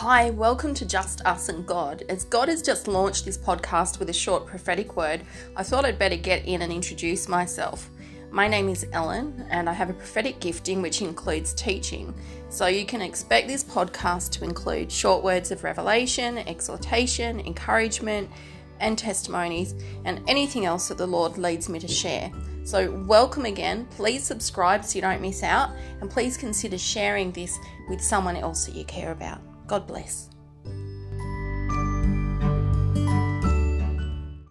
Hi, welcome to Just Us and God. As God has just launched this podcast with a short prophetic word, I thought I'd better get in and introduce myself. My name is Ellen, and I have a prophetic gifting which includes teaching. So you can expect this podcast to include short words of revelation, exhortation, encouragement, and testimonies, and anything else that the Lord leads me to share. So, welcome again. Please subscribe so you don't miss out, and please consider sharing this with someone else that you care about. God bless.